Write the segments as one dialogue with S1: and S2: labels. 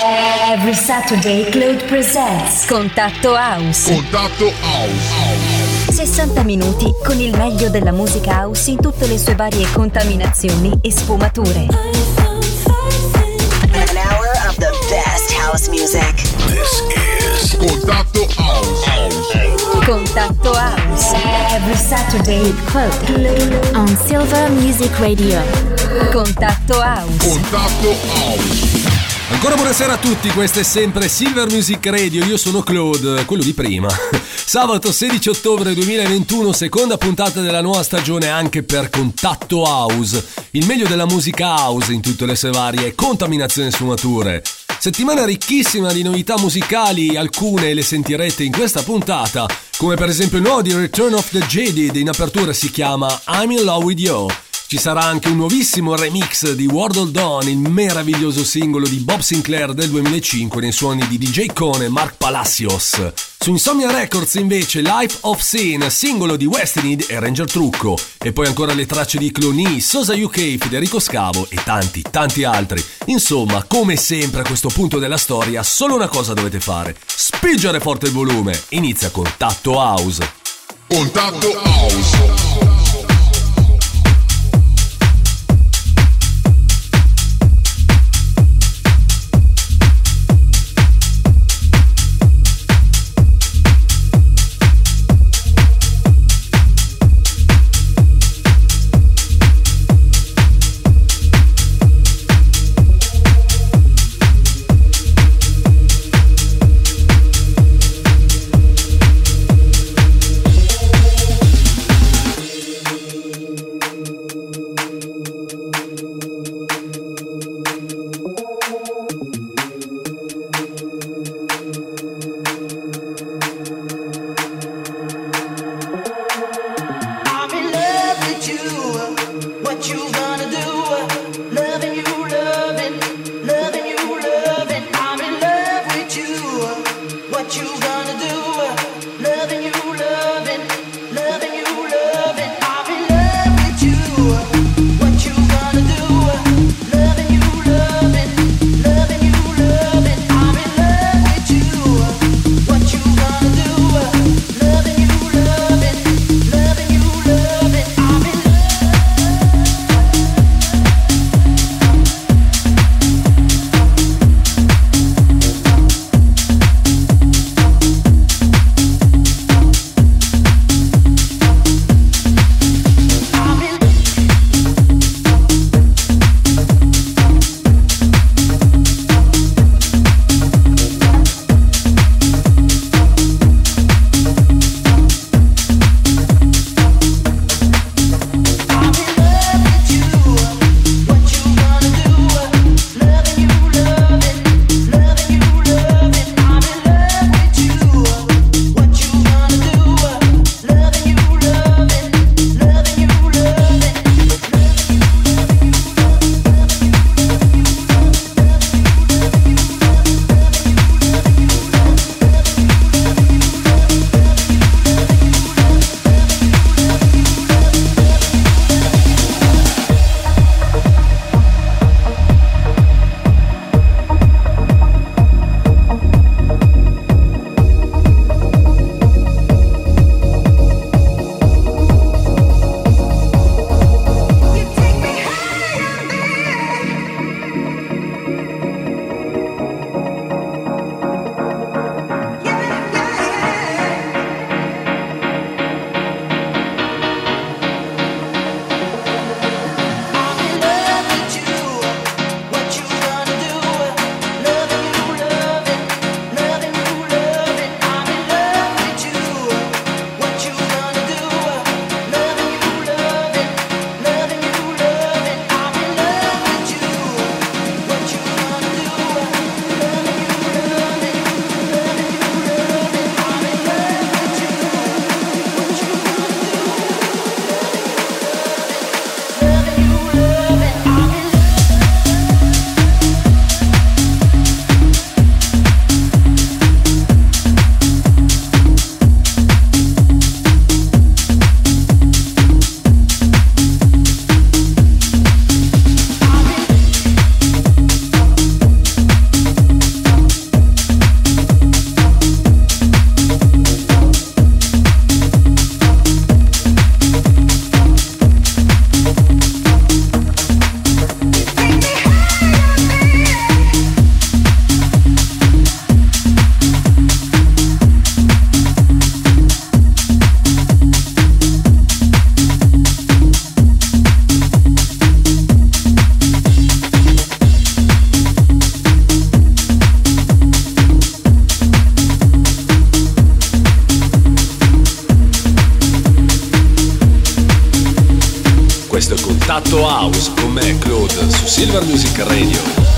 S1: Every Saturday Claude presents
S2: Contatto House.
S3: Contatto House.
S2: 60 minuti con il meglio della musica house in tutte le sue varie contaminazioni e sfumature.
S4: An hour of the best house music.
S3: This is Contatto House.
S2: Contatto House
S1: Every Saturday with Claude
S2: on Silver Music Radio. Contatto House.
S3: Contatto House.
S5: Ancora buonasera a tutti, questa è sempre Silver Music Radio, io sono Claude, quello di prima. Sabato 16 ottobre 2021, seconda puntata della nuova stagione anche per Contatto House, il meglio della musica house in tutte le sue varie contaminazioni e sfumature. Settimana ricchissima di novità musicali, alcune le sentirete in questa puntata, come per esempio il nuovo di Return of the Jaded, in apertura si chiama I'm in Love with You. Ci sarà anche un nuovissimo remix di World of Dawn, il meraviglioso singolo di Bob Sinclair del 2005 nei suoni di DJ Cone e Mark Palacios. Su Insomnia Records invece Life of Sin, singolo di Westinid e Ranger Trucco. E poi ancora le tracce di Cloney, Sosa UK, Federico Scavo e tanti, tanti altri. Insomma, come sempre a questo punto della storia, solo una cosa dovete fare. Spingere forte il volume. Inizia con Tatto House.
S3: Contatto House.
S6: House con me, Claude, su Silver Music Radio.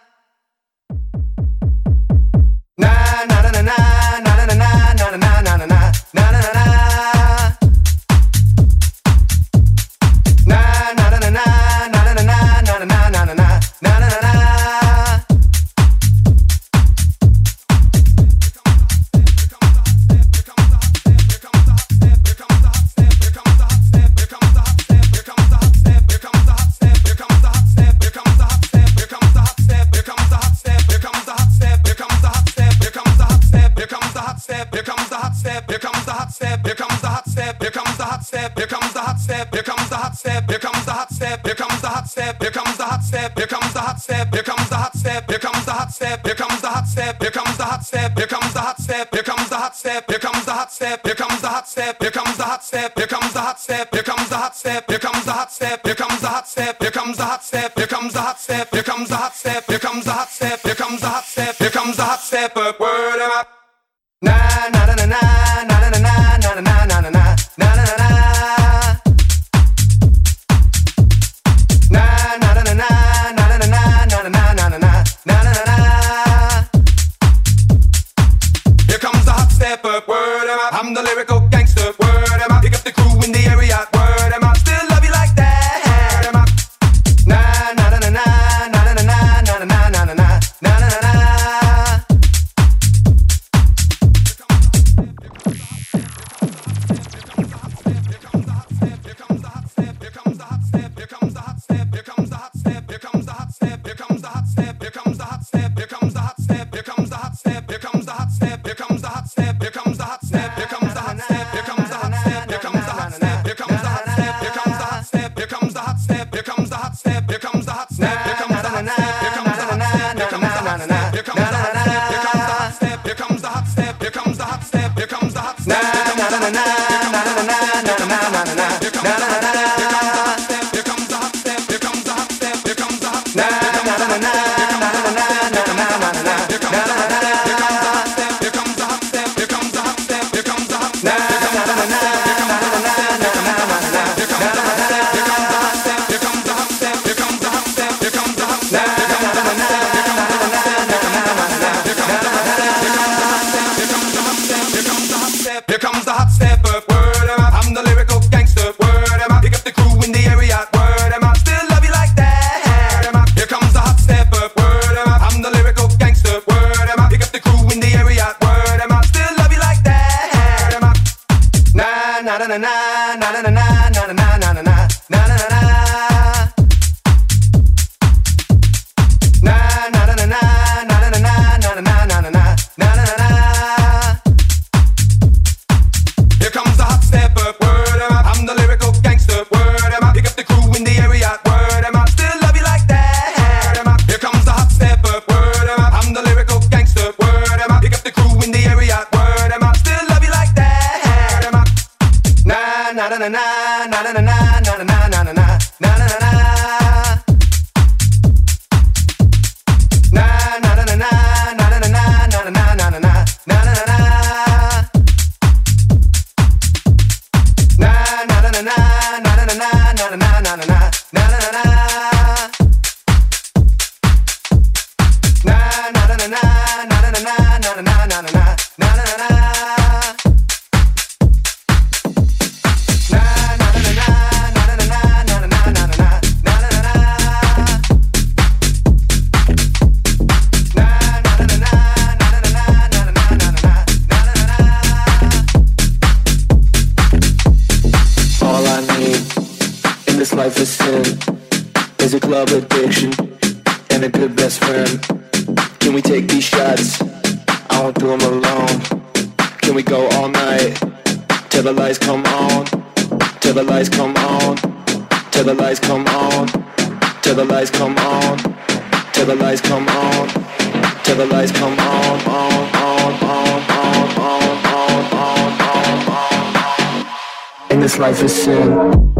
S7: Here comes the hot step. Here na na na na na
S8: this life is sin.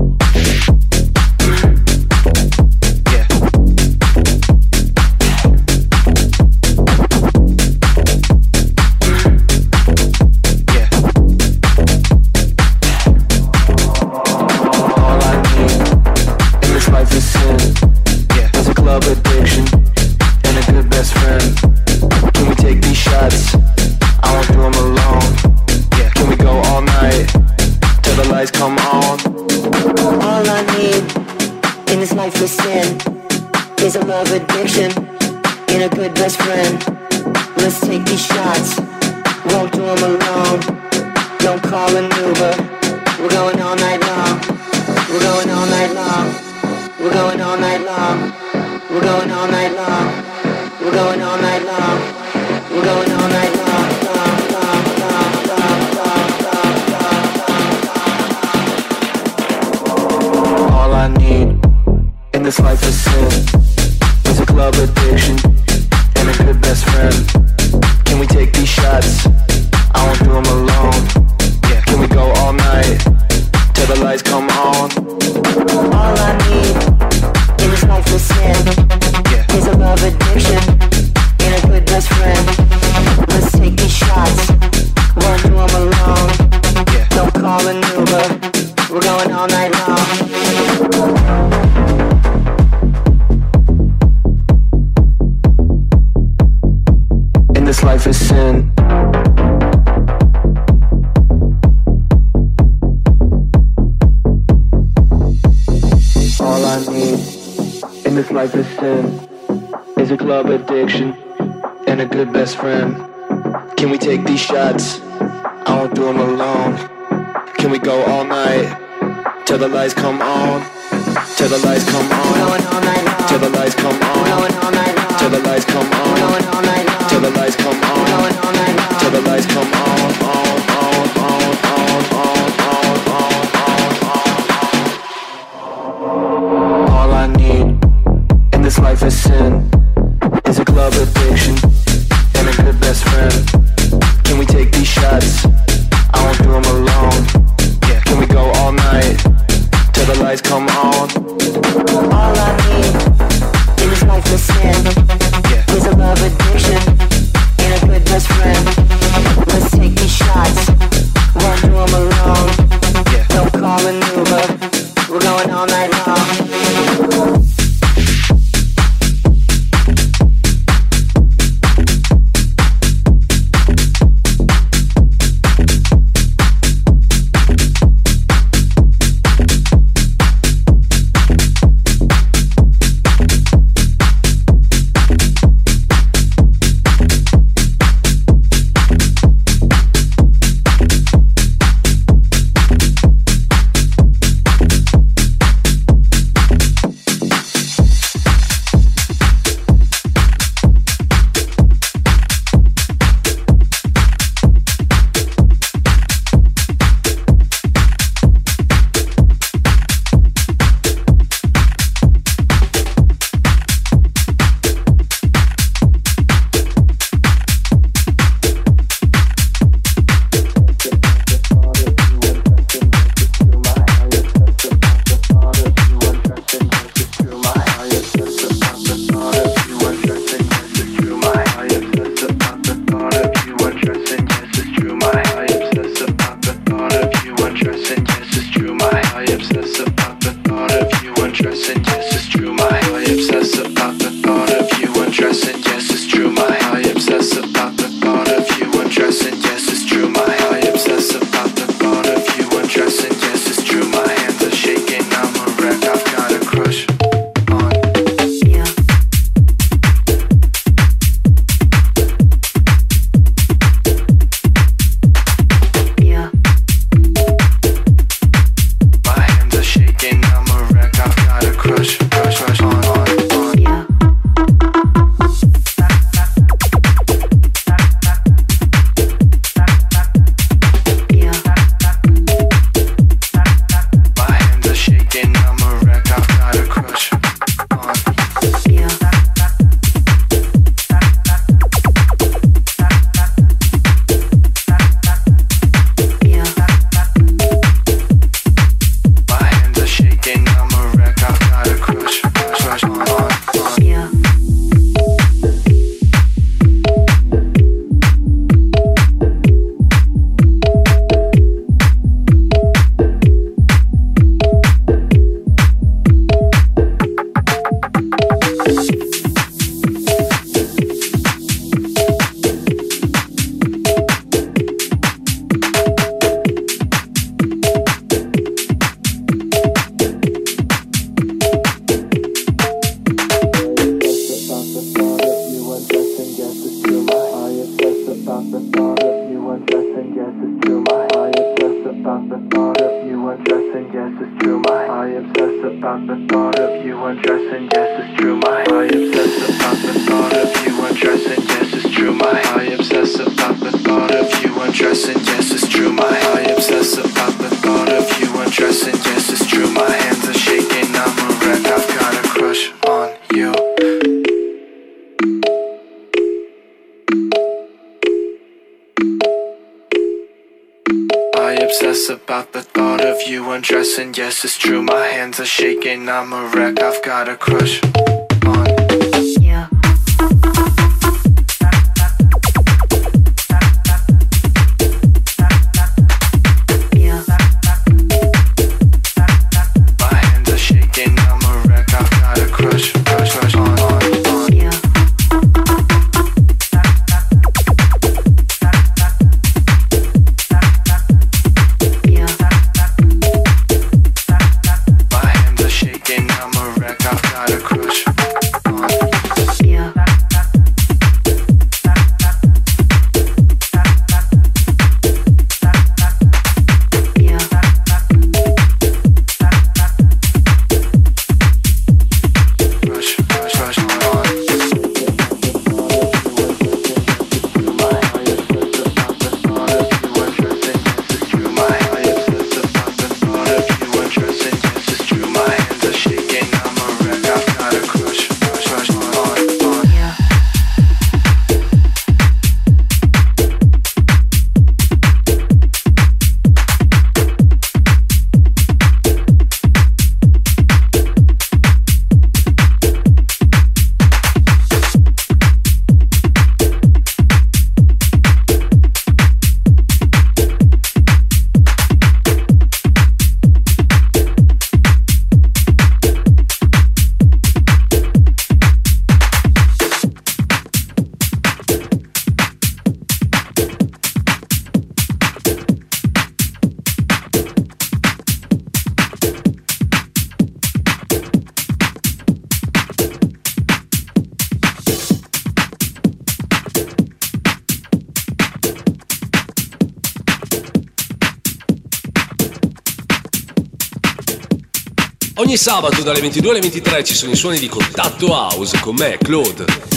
S8: like is sin is a club addiction and a good best friend. Can we take these shots? I won't do them alone. Can we go all night till the lights come on? Till the lights come on. Till the lights come on. Till the lights come on. Till the lights come on. Till the lights come on. life is sin.
S5: Ogni sabato dalle 22 alle 23 ci sono i suoni di Contatto House con me, Claude.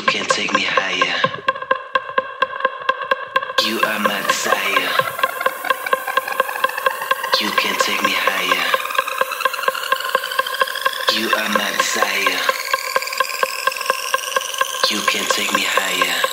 S9: You can take me higher. You are my desire. You can take me higher. You are my desire. You can take me higher.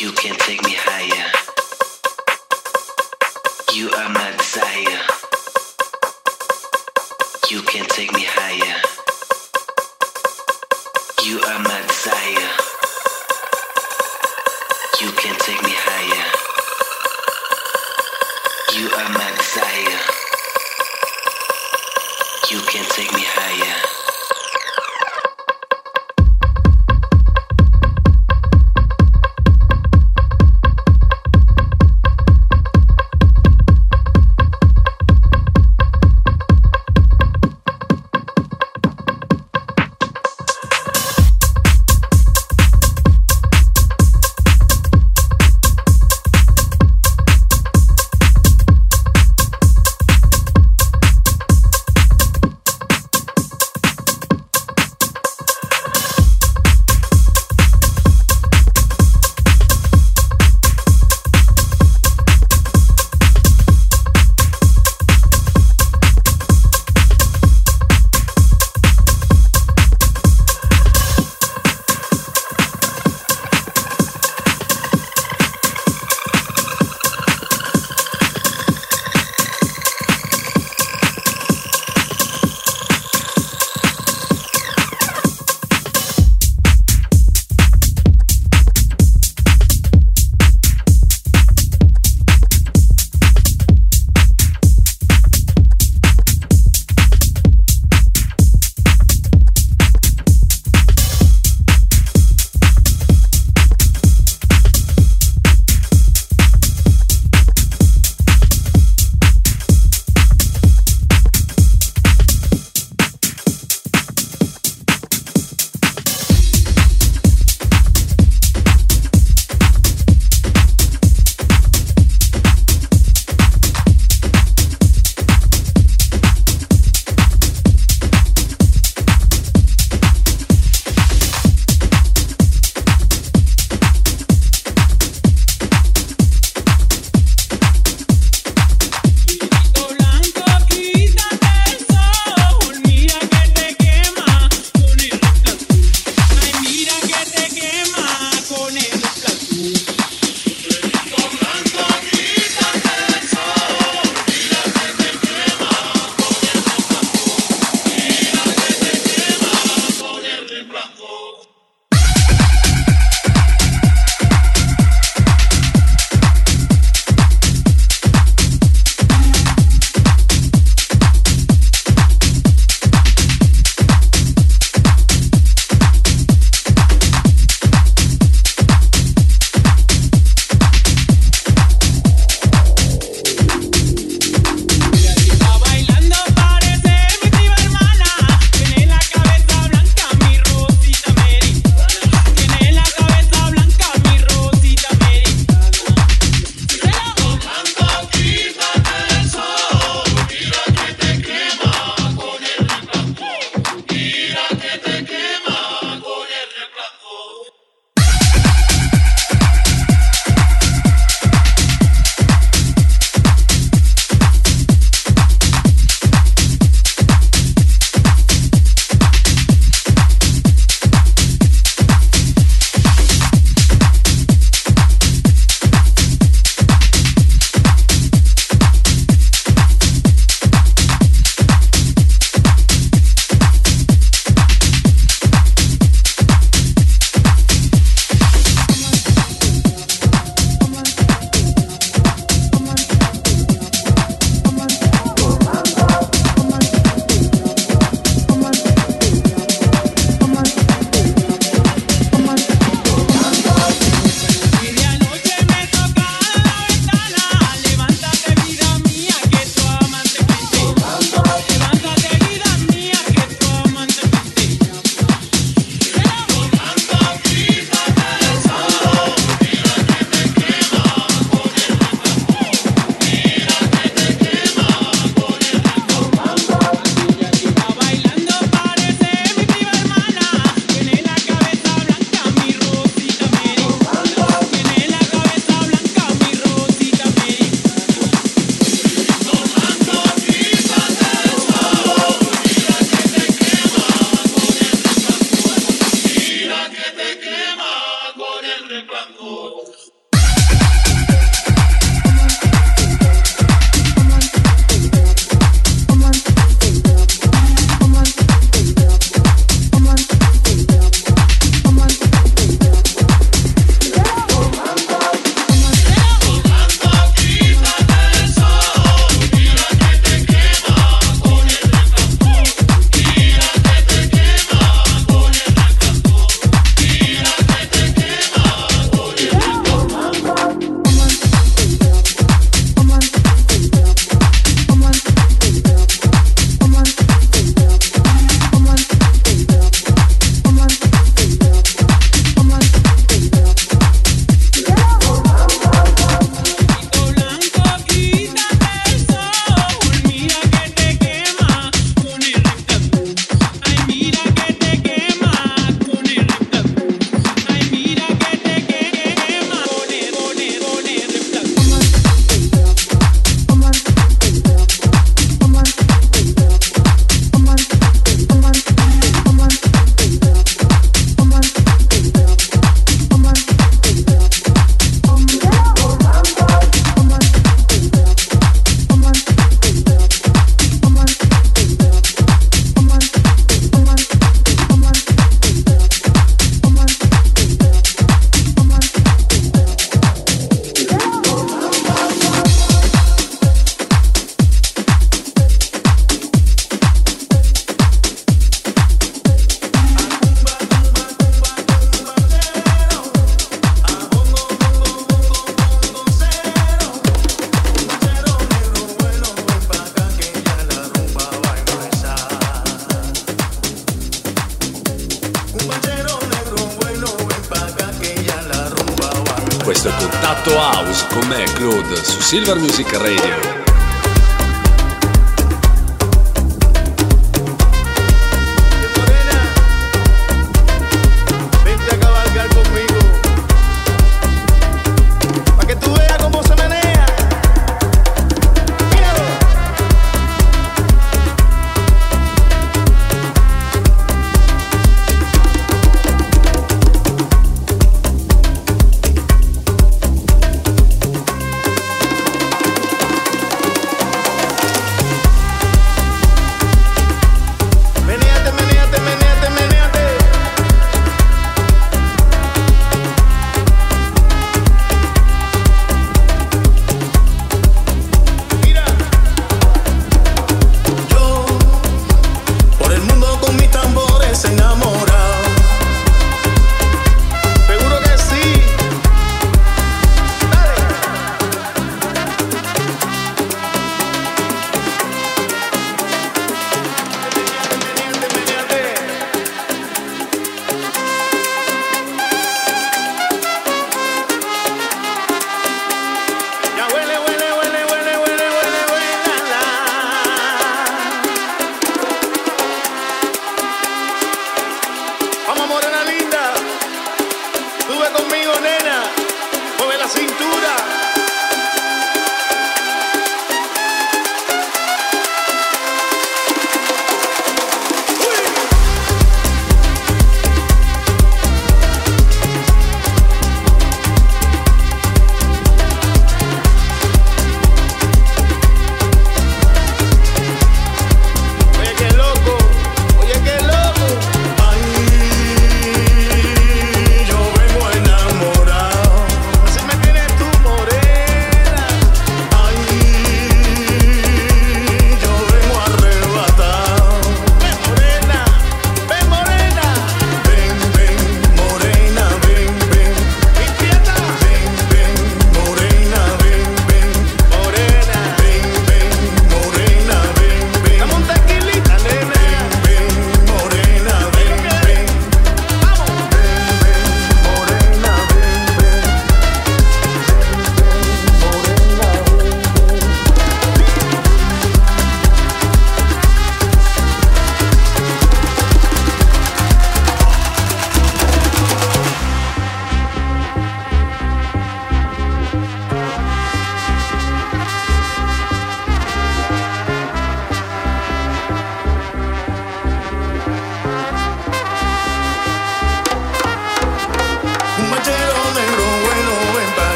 S9: You can't take me.
S10: Silver Music Radio.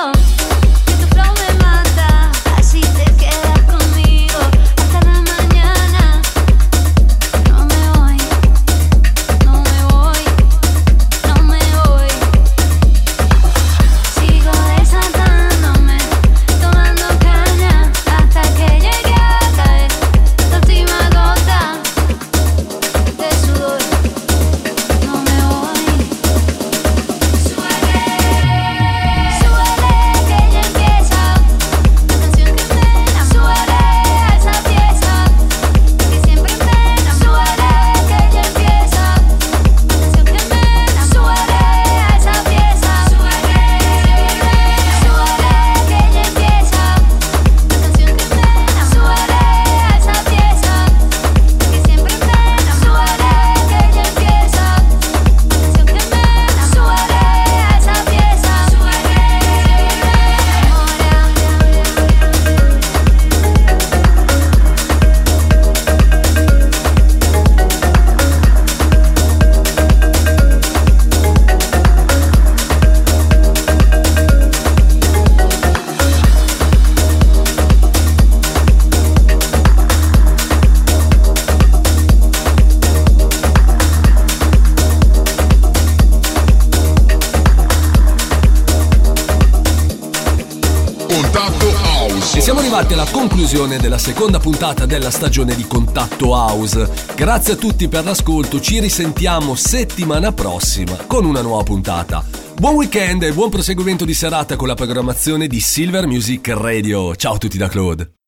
S11: flow,
S12: hit the flow. conclusione della seconda puntata della stagione di Contatto House. Grazie a tutti per l'ascolto, ci risentiamo settimana prossima con una nuova puntata. Buon weekend e buon proseguimento di serata con la programmazione di Silver Music Radio. Ciao a tutti da Claude.